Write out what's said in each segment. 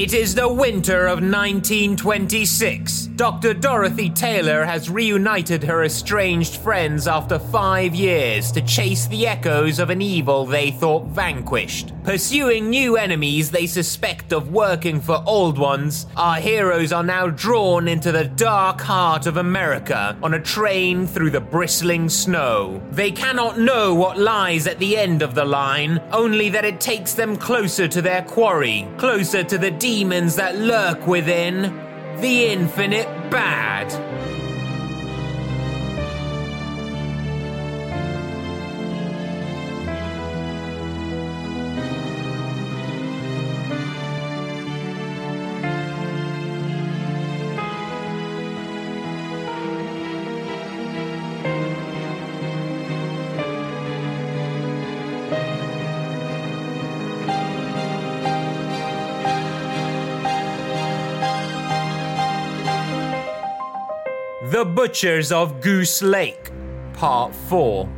It is the winter of 1926. Dr. Dorothy Taylor has reunited her estranged friends after five years to chase the echoes of an evil they thought vanquished. Pursuing new enemies they suspect of working for old ones, our heroes are now drawn into the dark heart of America on a train through the bristling snow. They cannot know what lies at the end of the line, only that it takes them closer to their quarry, closer to the demons that lurk within the infinite bad. Butchers of Goose Lake, Part 4.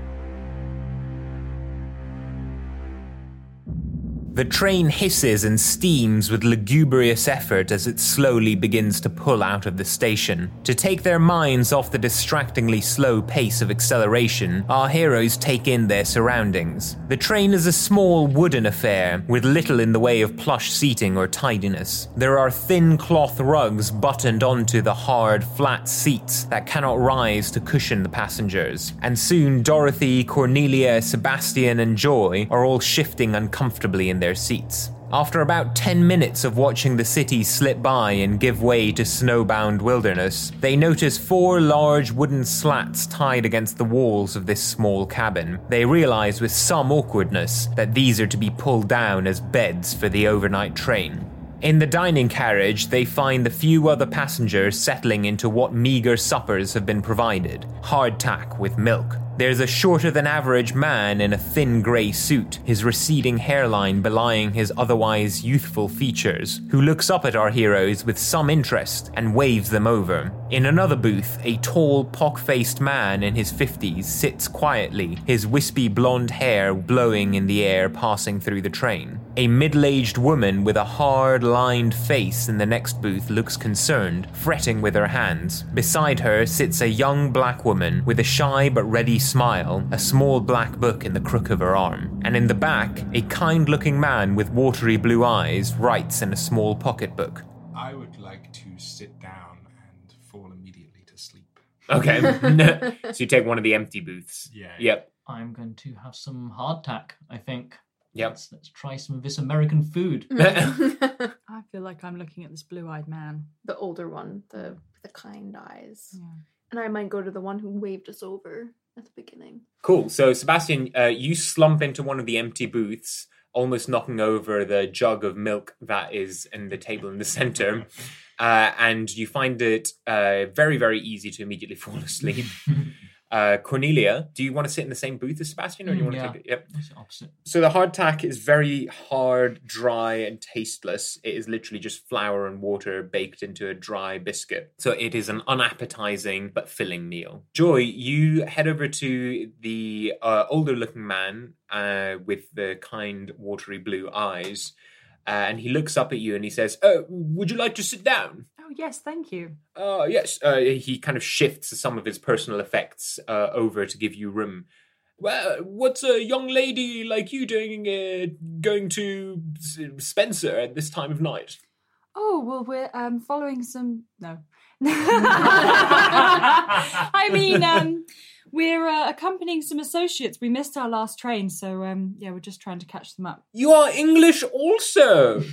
The train hisses and steams with lugubrious effort as it slowly begins to pull out of the station. To take their minds off the distractingly slow pace of acceleration, our heroes take in their surroundings. The train is a small wooden affair with little in the way of plush seating or tidiness. There are thin cloth rugs buttoned onto the hard, flat seats that cannot rise to cushion the passengers. And soon Dorothy, Cornelia, Sebastian, and Joy are all shifting uncomfortably in their seats. After about 10 minutes of watching the city slip by and give way to snowbound wilderness, they notice four large wooden slats tied against the walls of this small cabin. They realize with some awkwardness that these are to be pulled down as beds for the overnight train. In the dining carriage, they find the few other passengers settling into what meager suppers have been provided hardtack with milk. There's a shorter than average man in a thin grey suit, his receding hairline belying his otherwise youthful features, who looks up at our heroes with some interest and waves them over. In another booth, a tall, pock faced man in his 50s sits quietly, his wispy blonde hair blowing in the air passing through the train. A middle aged woman with a hard lined face in the next booth looks concerned, fretting with her hands. Beside her sits a young black woman with a shy but ready smile, a small black book in the crook of her arm. And in the back, a kind looking man with watery blue eyes writes in a small pocketbook. I would like to sit down and fall immediately to sleep. Okay. so you take one of the empty booths. Yeah. Yep. I'm going to have some hardtack, I think. Yep. Let's, let's try some of this American food. I feel like I'm looking at this blue-eyed man. the older one, the the kind eyes. Yeah. And I might go to the one who waved us over at the beginning. Cool. So, Sebastian, uh, you slump into one of the empty booths, almost knocking over the jug of milk that is in the table in the center. Uh, and you find it uh, very, very easy to immediately fall asleep. Uh, Cornelia, do you want to sit in the same booth as Sebastian, or do you want to Mm, take it? Yep. Opposite. So the hardtack is very hard, dry, and tasteless. It is literally just flour and water baked into a dry biscuit. So it is an unappetizing but filling meal. Joy, you head over to the uh, older-looking man uh, with the kind, watery blue eyes. Uh, and he looks up at you and he says, "Oh, would you like to sit down?" Oh yes, thank you. Uh, yes, uh, he kind of shifts some of his personal effects uh, over to give you room. Well, what's a young lady like you doing uh, going to Spencer at this time of night? Oh well, we're um following some no. I mean, um, we're uh, accompanying some associates. We missed our last train, so um, yeah, we're just trying to catch them up. You are English also.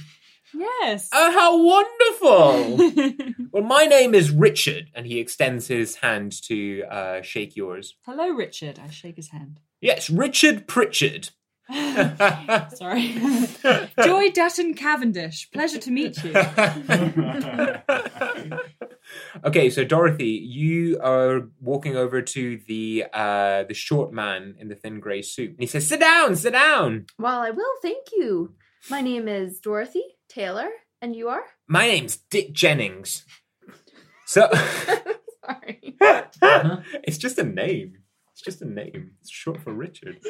Yes. Oh, how wonderful! well, my name is Richard, and he extends his hand to uh, shake yours. Hello, Richard. I shake his hand. Yes, Richard Pritchard. Sorry. Joy Dutton Cavendish. Pleasure to meet you. okay, so Dorothy, you are walking over to the uh, the short man in the thin grey suit, and he says, "Sit down, sit down." Well, I will, thank you. My name is Dorothy Taylor, and you are? My name's Dick Jennings. So Sorry. it's just a name. It's just a name. It's short for Richard.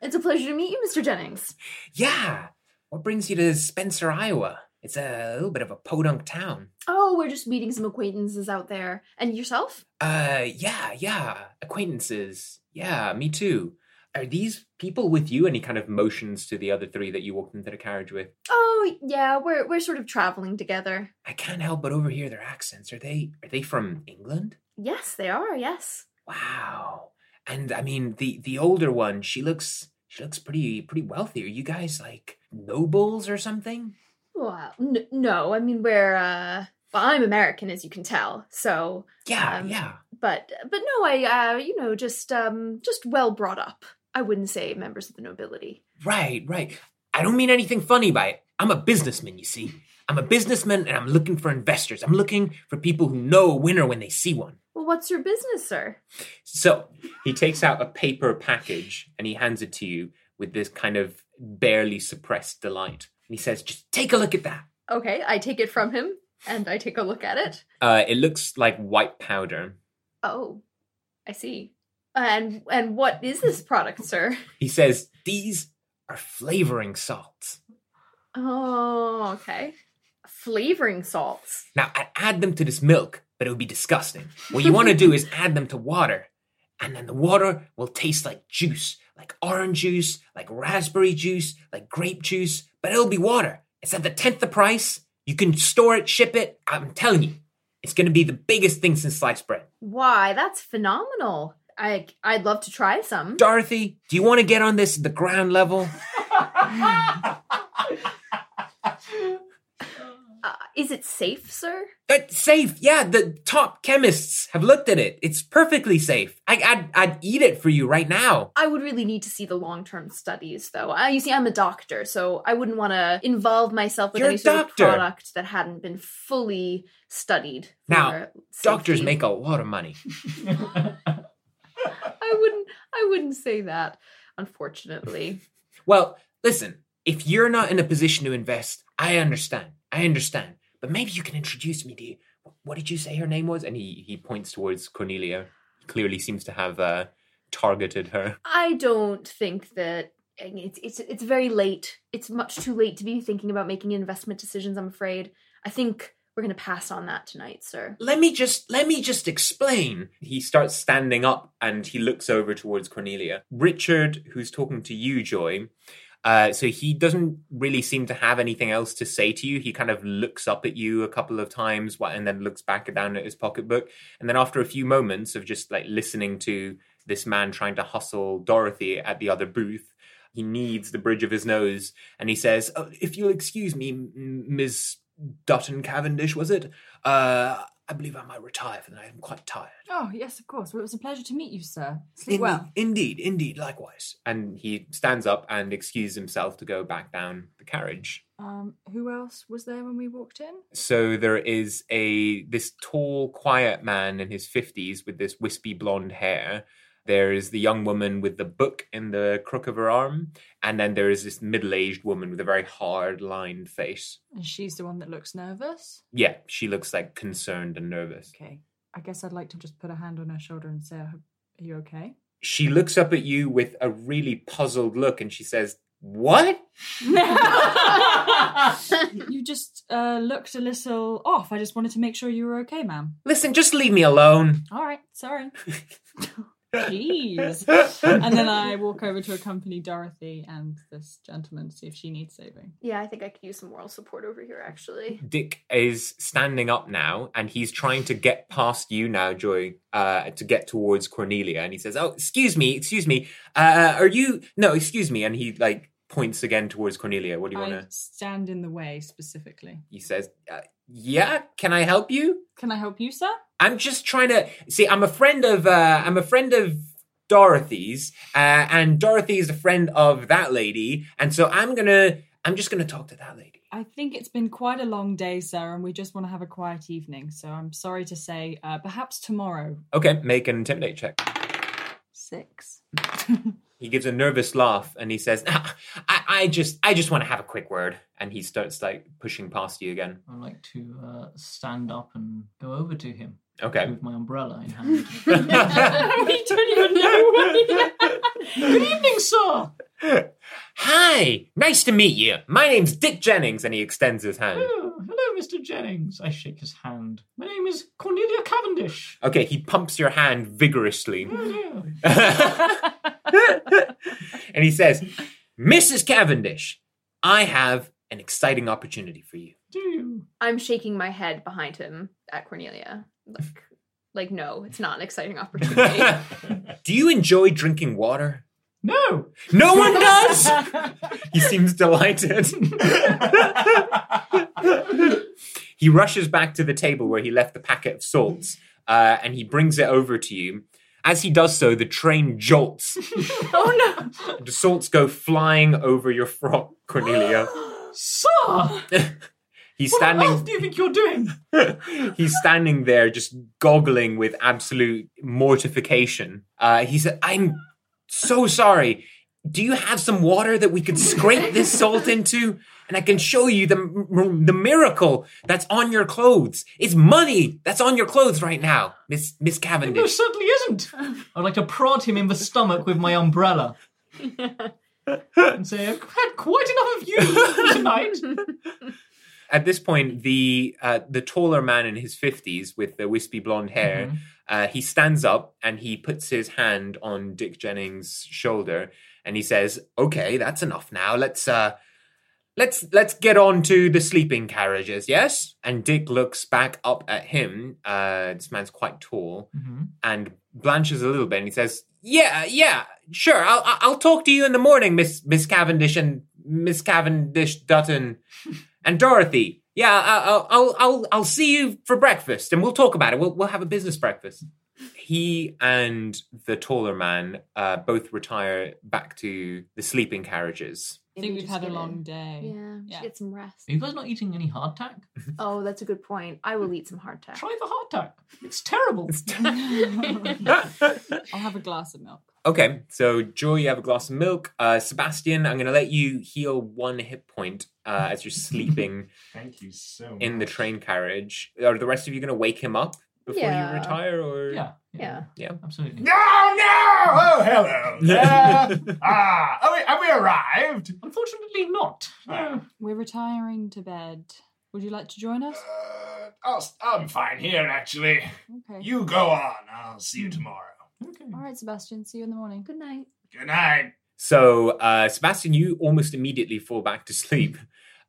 It's a pleasure to meet you, Mr. Jennings. Yeah. What brings you to Spencer, Iowa? It's a little bit of a podunk town. Oh, we're just meeting some acquaintances out there. And yourself? Uh, yeah, yeah. Acquaintances. Yeah, me too. Are these people with you? And he kind of motions to the other three that you walked into the carriage with. Oh, yeah, we're we're sort of traveling together. I can't help but overhear their accents. Are they are they from England? Yes, they are. Yes. Wow. And I mean the the older one, she looks she looks pretty pretty wealthy. Are you guys like nobles or something? Well, n- no, I mean we're uh well, I'm American as you can tell. So, Yeah, Um, yeah. but but no, I uh you know, just um just well brought up. I wouldn't say members of the nobility. Right, right. I don't mean anything funny by it. I'm a businessman, you see. I'm a businessman and I'm looking for investors. I'm looking for people who know a winner when they see one. Well, what's your business, sir? So he takes out a paper package and he hands it to you with this kind of barely suppressed delight. And he says, just take a look at that. Okay, I take it from him and I take a look at it. Uh, it looks like white powder. Oh, I see. And and what is this product, sir? He says, these are flavoring salts. Oh, okay. Flavoring salts. Now, I'd add them to this milk, but it would be disgusting. What you want to do is add them to water, and then the water will taste like juice, like orange juice, like raspberry juice, like grape juice, but it'll be water. It's at the tenth the price. You can store it, ship it. I'm telling you, it's going to be the biggest thing since sliced bread. Why, that's phenomenal. I I'd love to try some. Dorothy, do you want to get on this at the ground level? Uh, is it safe, sir? It's safe. Yeah, the top chemists have looked at it. It's perfectly safe. I, I'd, I'd eat it for you right now. I would really need to see the long-term studies, though. Uh, you see, I'm a doctor, so I wouldn't want to involve myself with You're any sort doctor. of product that hadn't been fully studied. for Now, doctors make a lot of money. I wouldn't. I wouldn't say that. Unfortunately. Well, listen, if you're not in a position to invest, I understand. I understand. But maybe you can introduce me to what did you say her name was? And he, he points towards Cornelia. Clearly seems to have uh, targeted her. I don't think that it's it's it's very late. It's much too late to be thinking about making investment decisions. I'm afraid. I think we're going to pass on that tonight, sir. Let me just let me just explain. He starts standing up and he looks over towards Cornelia. Richard, who's talking to you, Joy. Uh, so he doesn't really seem to have anything else to say to you. He kind of looks up at you a couple of times and then looks back down at his pocketbook. And then after a few moments of just like listening to this man trying to hustle Dorothy at the other booth, he kneads the bridge of his nose and he says, oh, "If you'll excuse me, M- Miss Dutton Cavendish, was it? Uh, I believe I might retire for the night. I'm quite tired." Oh, yes, of course. Well, it was a pleasure to meet you, sir. Sleep Indeed, well. indeed, indeed, likewise. And he stands up and excuses himself to go back down the carriage. Um, who else was there when we walked in? So there is a this tall, quiet man in his fifties with this wispy blonde hair. There is the young woman with the book in the crook of her arm, and then there is this middle-aged woman with a very hard, lined face. And she's the one that looks nervous. Yeah, she looks like concerned and nervous. Okay. I guess I'd like to just put a hand on her shoulder and say, Are you okay? She looks up at you with a really puzzled look, and she says, What? you just uh, looked a little off. I just wanted to make sure you were okay, ma'am. Listen, just leave me alone. All right, sorry. Jeez. and then I walk over to accompany Dorothy and this gentleman to see if she needs saving. Yeah, I think I could use some moral support over here, actually. Dick is standing up now and he's trying to get past you now, Joy, uh, to get towards Cornelia. And he says, Oh, excuse me, excuse me. Uh, are you. No, excuse me. And he, like, points again towards Cornelia. What do you want to. stand in the way specifically. He says, uh, Yeah, can I help you? Can I help you, sir? I'm just trying to see. I'm a friend of. Uh, I'm a friend of Dorothy's, uh, and Dorothy is a friend of that lady, and so I'm gonna. I'm just gonna talk to that lady. I think it's been quite a long day, sir, and we just want to have a quiet evening. So I'm sorry to say, uh, perhaps tomorrow. Okay, make an intimidate check. Six. He gives a nervous laugh and he says, "Ah, I, I just, I just want to have a quick word." And he starts like pushing past you again. I'd like to uh, stand up and go over to him Okay. with my umbrella in hand. we don't even know Good evening, sir. Hi, nice to meet you. My name's Dick Jennings, and he extends his hand. Oh, hello, Mr. Jennings. I shake his hand. My name is Cornelia Cavendish. Okay, he pumps your hand vigorously. Oh, yeah. and he says, Mrs. Cavendish, I have an exciting opportunity for you. Do you? I'm shaking my head behind him at Cornelia. Like, like no, it's not an exciting opportunity. Do you enjoy drinking water? No. No one does! he seems delighted. he rushes back to the table where he left the packet of salts uh, and he brings it over to you. As he does so, the train jolts. oh no! The salts go flying over your frock, Cornelia. Sir! He's What on standing. earth do you think you're doing? He's standing there, just goggling with absolute mortification. Uh, he said, "I'm so sorry. Do you have some water that we could scrape this salt into, and I can show you the m- the miracle that's on your clothes? It's money that's on your clothes right now, Miss Miss Cavendish." There certainly isn't. I'd like to prod him in the stomach with my umbrella. and say, I've had quite enough of you tonight. At this point, the uh, the taller man in his fifties with the wispy blonde hair, uh, he stands up and he puts his hand on Dick Jennings' shoulder and he says, "Okay, that's enough now. Let's uh, let's let's get on to the sleeping carriages, yes." And Dick looks back up at him. Uh, this man's quite tall and blanches a little bit, and he says, "Yeah, yeah, sure. I'll I'll- I'll talk to you in the morning, Miss Miss Cavendish and Miss Cavendish Dutton and Dorothy. Yeah, I- I'll I'll I'll I'll see you for breakfast, and we'll talk about it. We'll we'll have a business breakfast." He and the taller man uh, both retire back to the sleeping carriages. I think we've had a long day. Yeah, Yeah. get some rest. Are you guys not eating any hardtack? Oh, that's a good point. I will eat some hardtack. Try the hardtack. It's terrible. I'll have a glass of milk. Okay, so Joy, you have a glass of milk. Uh, Sebastian, I'm going to let you heal one hit point uh, as you're sleeping Thank you so much. in the train carriage. Are the rest of you going to wake him up before Yeah. you retire, or yeah, Yeah. yeah? absolutely. No, no! Oh, hello. there. ah, oh, wait, have we arrived? Unfortunately, not. Uh, We're retiring to bed. Would you like to join us? Uh, I'll, I'm fine here, actually. Okay. You go on. I'll see you tomorrow. Okay. All right, Sebastian. See you in the morning. Good night. Good night. So, uh, Sebastian, you almost immediately fall back to sleep.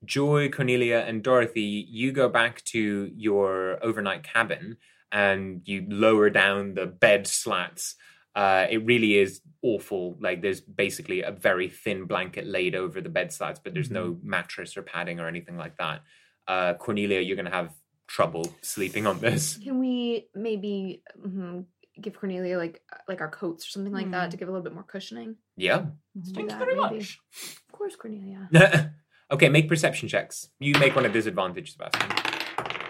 Joy, Cornelia, and Dorothy, you go back to your overnight cabin and you lower down the bed slats. Uh, it really is awful. Like, there's basically a very thin blanket laid over the bed slats, but there's no mattress or padding or anything like that. Uh, Cornelia, you're going to have trouble sleeping on this. Can we maybe mhm, give Cornelia like like our coats or something like that to give a little bit more cushioning? Yeah. Let's do Thank you very maybe. much. Of course, Cornelia. okay, make perception checks. You make one at disadvantage, Sebastian.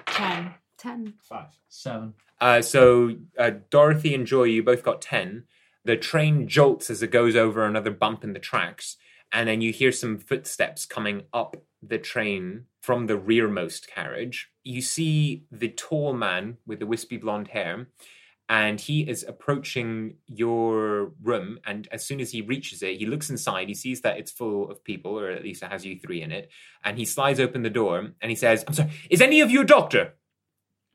Ten. Ten. Five. Seven. Uh, so uh, Dorothy and Joy, you both got ten. The train jolts as it goes over another bump in the tracks, and then you hear some footsteps coming up the train from the rearmost carriage. You see the tall man with the wispy blonde hair, and he is approaching your room. And as soon as he reaches it, he looks inside. He sees that it's full of people, or at least it has you three in it. And he slides open the door and he says, "I'm sorry. Is any of you a doctor?"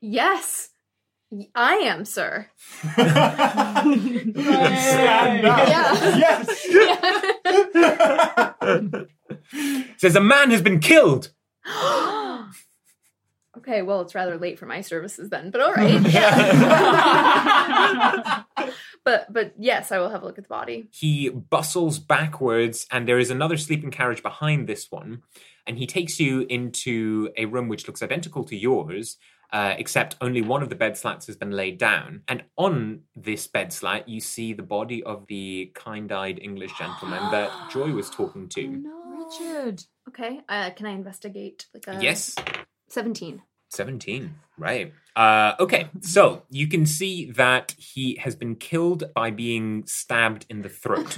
Yes, I am, sir. Yes. says a man has been killed. okay, well, it's rather late for my services then, but all right. Yeah. but but yes, I will have a look at the body. He bustles backwards, and there is another sleeping carriage behind this one. And he takes you into a room which looks identical to yours, uh, except only one of the bed slats has been laid down. And on this bed slat, you see the body of the kind eyed English gentleman that Joy was talking to. no, Richard. Okay, uh, can I investigate? Like a Yes. seventeen. 17 right uh okay so you can see that he has been killed by being stabbed in the throat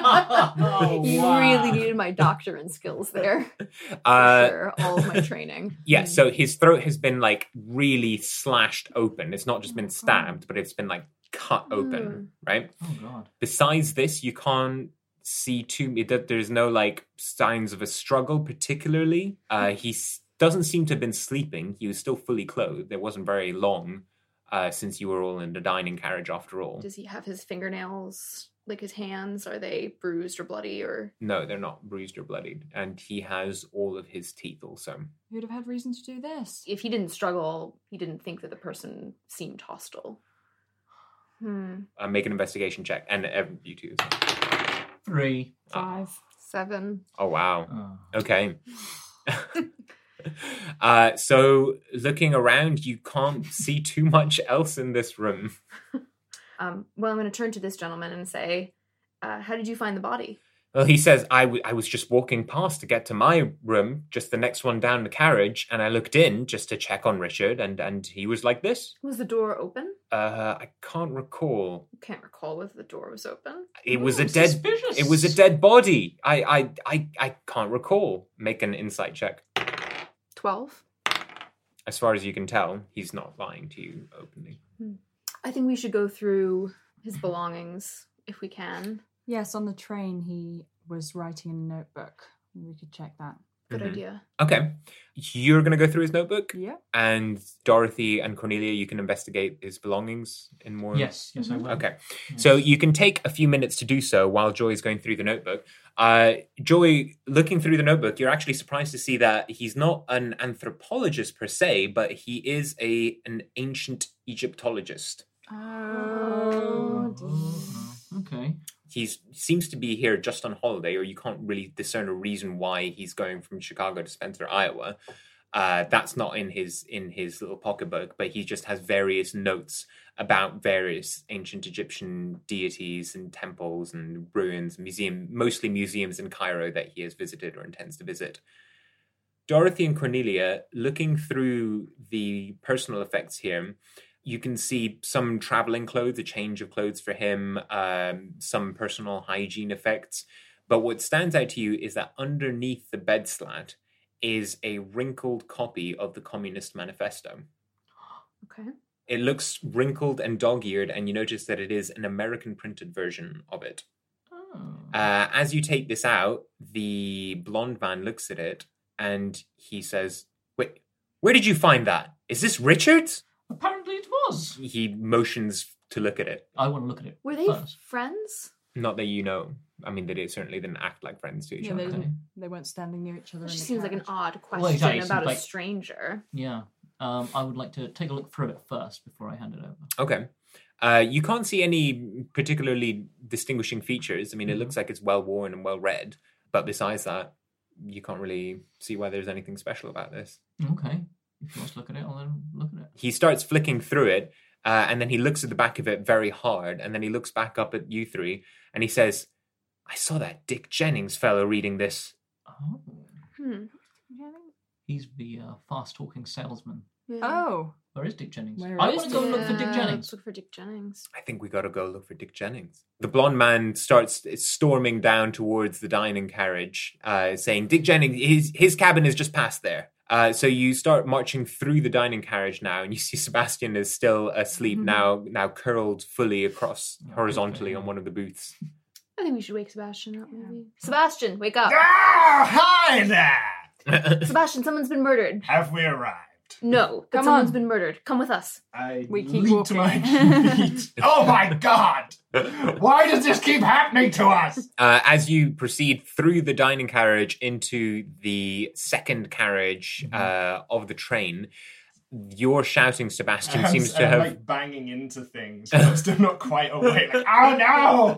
Oh, you wow. really needed my doctoring skills there. For uh sure, all of my training. yeah so his throat has been like really slashed open it's not just been stabbed but it's been like cut open right Oh god. besides this you can't see too it, there's no like signs of a struggle particularly uh he s- doesn't seem to have been sleeping he was still fully clothed it wasn't very long uh since you were all in the dining carriage after all Does he have his fingernails, like his hands? Are they bruised or bloody or? no they're not bruised or bloodied and he has all of his teeth also Who'd have had reason to do this? If he didn't struggle, he didn't think that the person seemed hostile. Hmm. uh, make an investigation check and uh, you two as. Three. Five. Seven. oh wow Oh. Okay. uh, so looking around, you can't see too much else in this room. Um, well, I'm going to turn to this gentleman and say, uh, "How did you find the body?" Well, he says, I, w- I was just walking past to get to my room, just the next one down the carriage, and I looked in just to check on Richard, and, and he was like this. Was the door open? Uh, I can't recall. Can't recall whether the door was open. It was a dead. suspicious. It was a dead body. I, I, I, I can't recall. Make an insight check. Twelve. As far as you can tell, he's not lying to you openly. Hmm. I think we should go through his belongings if we can. Yes, on the train he was writing in a notebook. We could check that. Good Mhm. idea. Okay, you're gonna go through his notebook. Yeah. and Dorothy and Cornelia, you can investigate his belongings in more. Yes, yes, I will. Okay, so you can take a few minutes to do so while Joy is going through the notebook. Uh, Joy, looking through the notebook, you're actually surprised to see that he's not an anthropologist per se, but he is a an ancient Egyptologist. Oh, Oh, okay. He seems to be here just on holiday, or you can't really discern a reason why he's going from Chicago to Spencer, Iowa. Uh, that's not in his in his little pocketbook, but he just has various notes about various ancient Egyptian deities and temples and ruins, museum, mostly museums in Cairo that he has visited or intends to visit. Dorothy and Cornelia, looking through the personal effects here, you can see some traveling clothes, a change of clothes for him, um, some personal hygiene effects. But what stands out to you is that underneath the bed slat is a wrinkled copy of the Communist Manifesto. Okay. It looks wrinkled and dog eared, and you notice that it is an American printed version of it. Oh. Uh, as you take this out, the blonde man looks at it and he says, Wait, where did you find that? Is this Richard's? Apparently was. He motions to look at it. I want to look at it Were they first. friends? Not that you know. I mean, they did, certainly didn't act like friends to each Yeah, other. they, didn't, they weren't standing near each other. Which in the seems like an odd question Well, exactly, about seems a stranger. Yeah. Um, I would like to take a look through it first before I hand it over. Okay. Uh, you can't see any particularly distinguishing features. I mean, it Mhm. looks like it's well worn and well read, but besides that, you can't really see why there's anything special about this. Okay. If you want to look at it, I'll then look at it. He starts flicking through it, uh, and then he looks at the back of it very hard, and then he looks back up at you three, and he says, I saw that Dick Jennings fellow reading this. Oh. Hmm. He's the uh, fast talking salesman. Yeah. Oh, Where is Dick Jennings? Where I want to go and look for Dick Jennings. Let's look for Dick Jennings. I think we gotta go look for Dick Jennings. The blonde man starts storming down towards the dining carriage, uh, saying, Dick Jennings, his, his cabin is just past there. Uh, so you start marching through the dining carriage now, and you see Sebastian is still asleep now, now curled fully across horizontally on one of the booths. I think we should wake Sebastian up, maybe. Sebastian, wake up. Ah, hi there! Sebastian, someone's been murdered. Have we arrived? No, but Come someone's on. been murdered. Come with us. I We keep leap to my walking. feet. oh my god! Why does this keep happening to us? Uh, as you proceed through the dining carriage into the second carriage uh, of the train, your shouting, Sebastian, I'm, seems s- to I'm, have. like banging into things. but I'm still not quite awake. Like, oh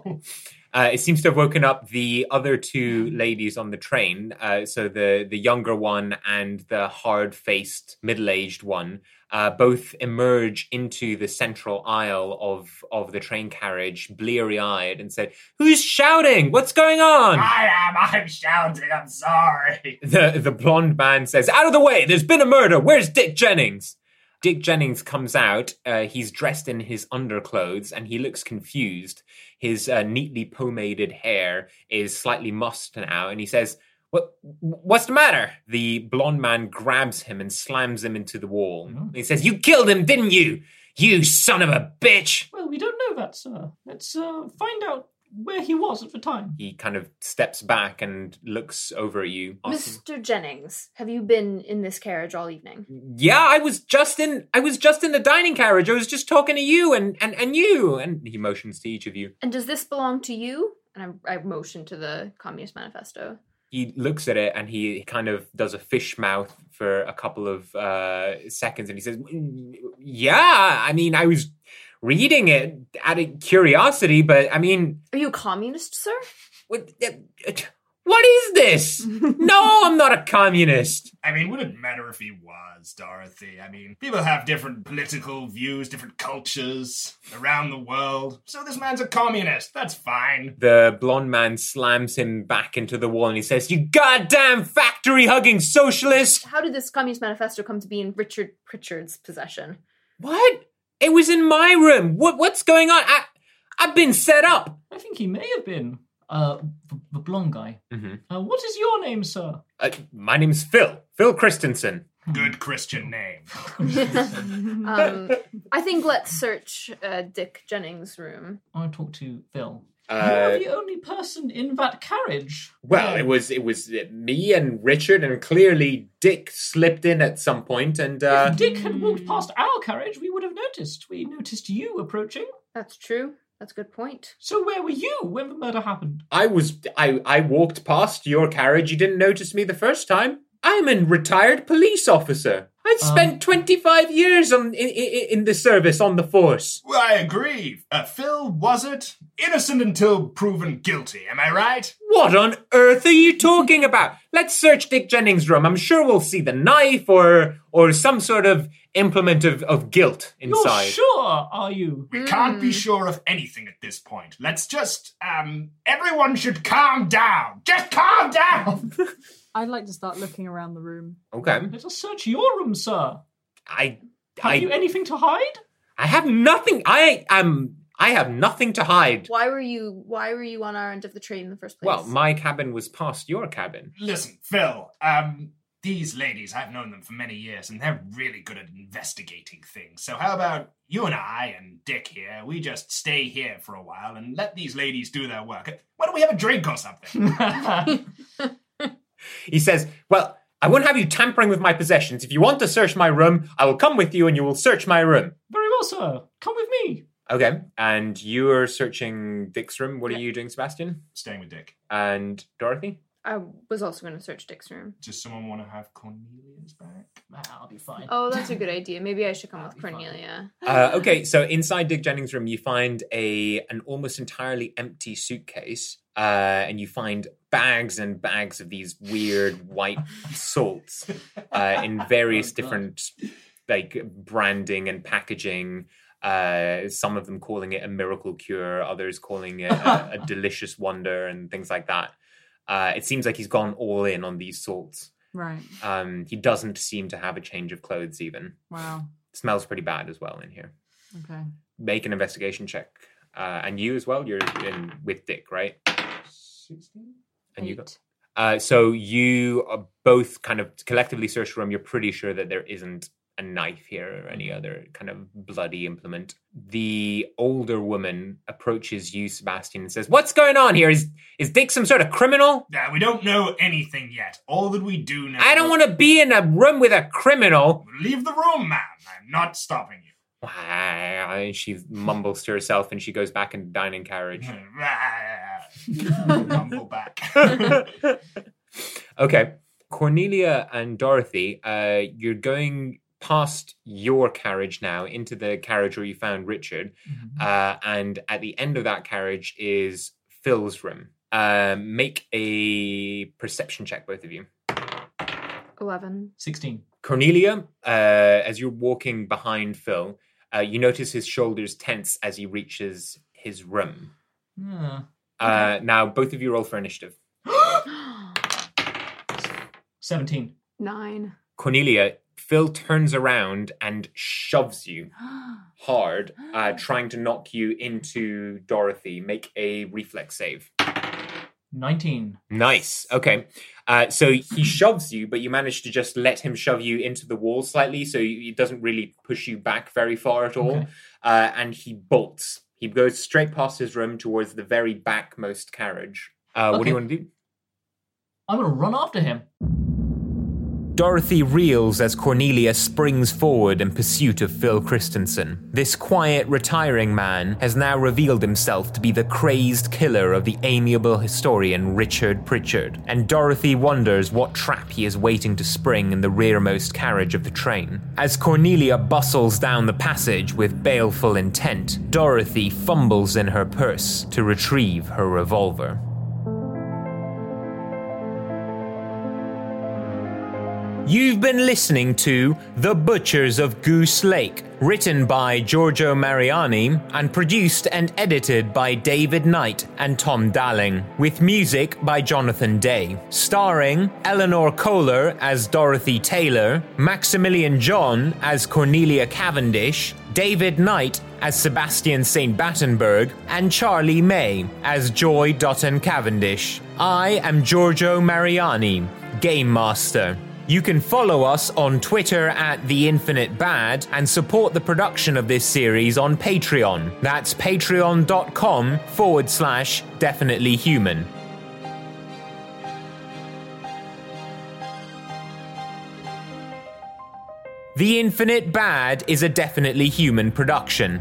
no! Uh, it seems to have woken up the other two ladies on the train. Uh, so the the younger one and the hard faced middle aged one. Uh, both emerge into the central aisle of of the train carriage, bleary eyed, and said, "Who's shouting? What's going on?" I am. I'm shouting. I'm sorry. The the blonde man says, "Out of the way! There's been a murder. Where's Dick Jennings?" Dick Jennings comes out. Uh, he's dressed in his underclothes and he looks confused. His uh, neatly pomaded hair is slightly mussed now, and he says, "What? What's the matter?" The blonde man grabs him and slams him into the wall. He says, "You killed him, didn't you? You son of a bitch!" Well, we don't know that, sir. Let's uh, find out where he was at the time. He kind of steps back and looks over at you. asking, Mr. Jennings, have you been in this carriage all evening? Yeah, I was just in I was just in the dining carriage. I was just talking to you and and, and you and he motions to each of you. And does this belong to you? And I, I motion to the Communist Manifesto. He looks at it and he kind of does a fish mouth for a couple of uh, seconds and he says, "Yeah, I mean, I was reading it out of curiosity, but I mean, Are you a communist, sir? what, uh, what is this? no, I'm not a communist." I mean, would it matter if he was, Dorothy? I mean, people have different political views, different cultures around the world. So this man's a communist. That's fine. The blonde man slams him back into the wall and he says, You goddamn factory hugging socialist! How did this Communist Manifesto come to be in Richard Pritchard's possession? What? It was in my room. What what's going on? I I've been set up. I think he may have been. Uh, the, the blonde guy. Mm-hmm. Uh, what is your name, sir? Uh, my name's Phil. Phil Christensen. Good Christian name. um, I think let's search uh, Dick Jennings' room. I want to talk to Phil. Uh, You're the only person in that carriage. well, it was it was me and Richard, and clearly Dick slipped in at some point. point, and uh, If Dick had walked past our carriage, we would have noticed. We noticed you approaching. That's true. That's a good point. So where were you when the murder happened? I was I I walked past your carriage. You didn't notice me the first time. I'm a retired police officer. I spent 25 years on in, in, in the service on the force. Well, I agree. Uh, Phil, was it? Innocent until proven guilty, am I right? What on earth are you talking about? Let's search Dick Jennings' room. I'm sure we'll see the knife or or some sort of implement of, of guilt inside. You're sure, are you? We can't be sure of anything at this point. Let's just, um, everyone should calm down. Just calm down! I'd like to start looking around the room. Okay. Let us search your room, sir. I Have I you anything to hide? I have nothing. I am I have nothing to hide. Why were you Why were you on our end of the train in the first place? Well, my cabin was past your cabin. Listen, Phil, um, these ladies, I've known them for many years, and they're really good at investigating things. So how about you and I and Dick here, we just stay here for a while and let these ladies do their work. Why don't we have a drink or something? He says, Well, I won't have you tampering with my possessions. If you want to search my room, I will come with you and you will search my room. Very well, sir. Come with me. Okay. And you are searching Dick's room. What are you doing, Sebastian? Staying with Dick. And Dorothy? I was also going to search Dick's room. Does someone want to have Cornelia's back? I'll be fine. Oh, that's a good idea. Maybe I should come with Cornelia. Uh, okay, so inside Dick Jennings' room, you find a an almost entirely empty suitcase, uh, and you find bags and bags of these weird white salts uh, in various different like branding and packaging. Uh, some of them calling it a miracle cure, others calling it a, a delicious wonder, and things like that. Uh, it seems like he's gone all in on these salts. Right. Um, he doesn't seem to have a change of clothes even. Wow. smells pretty bad as well in here. Okay. Make an investigation check. Uh, and you as well. You're in with Dick, right? And you got. Uh, so you are both kind of collectively search the room. You're pretty sure that there isn't a knife here or any other kind of bloody implement. The older woman approaches you, Sebastian, and says, "What's going on here? Is is Dick some sort of criminal? Yeah, we don't know anything yet. All that we do know. I don't want to be in a room with a criminal." Leave the room, man. I'm not stopping you. She mumbles to herself, and she goes back in the dining carriage. Mumble back. okay. Cornelia and Dorothy, uh, you're going past your carriage now into the carriage where you found Richard. Uh, and at the end of that carriage is Phil's room. Uh, make a perception check, both of you. 11. 16. Cornelia, uh, as you're walking behind Phil, uh, you notice his shoulders tense as he reaches his room. Uh, now, both of you roll for initiative. 17. Nine. Cornelia, Phil turns around and shoves you hard, uh, trying to knock you into Dorothy. Make a reflex save. 19. Nice. Okay. Uh, so he shoves you, but you manage to just let him shove you into the wall slightly, so it doesn't really push you back very far at all. Okay. Uh, and he bolts. He goes straight past his room towards the very backmost carriage. Uh, What do you want to do? I'm going to run after him. Dorothy reels as Cornelia springs forward in pursuit of Phil Christensen. This quiet, retiring man has now revealed himself to be the crazed killer of the amiable historian Richard Pritchard, and Dorothy wonders what trap he is waiting to spring in the rearmost carriage of the train. As Cornelia bustles down the passage with baleful intent, Dorothy fumbles in her purse to retrieve her revolver. You've been listening to The Butchers of Goose Lake, written by Giorgio Mariani and produced and edited by David Knight and Tom Dalling, with music by Jonathan Day. Starring Eleanor Kohler as Dorothy Taylor, Maximilian John as Cornelia Cavendish, David Knight as Sebastian St. Battenberg, and Charlie May as Joy Dutton Cavendish. I am Giorgio Mariani, Game Master. You can follow us on Twitter at The Infinite Bad and support the production of this series on Patreon. That's patreon.com forward slash definitely human. The Infinite Bad is a definitely human production.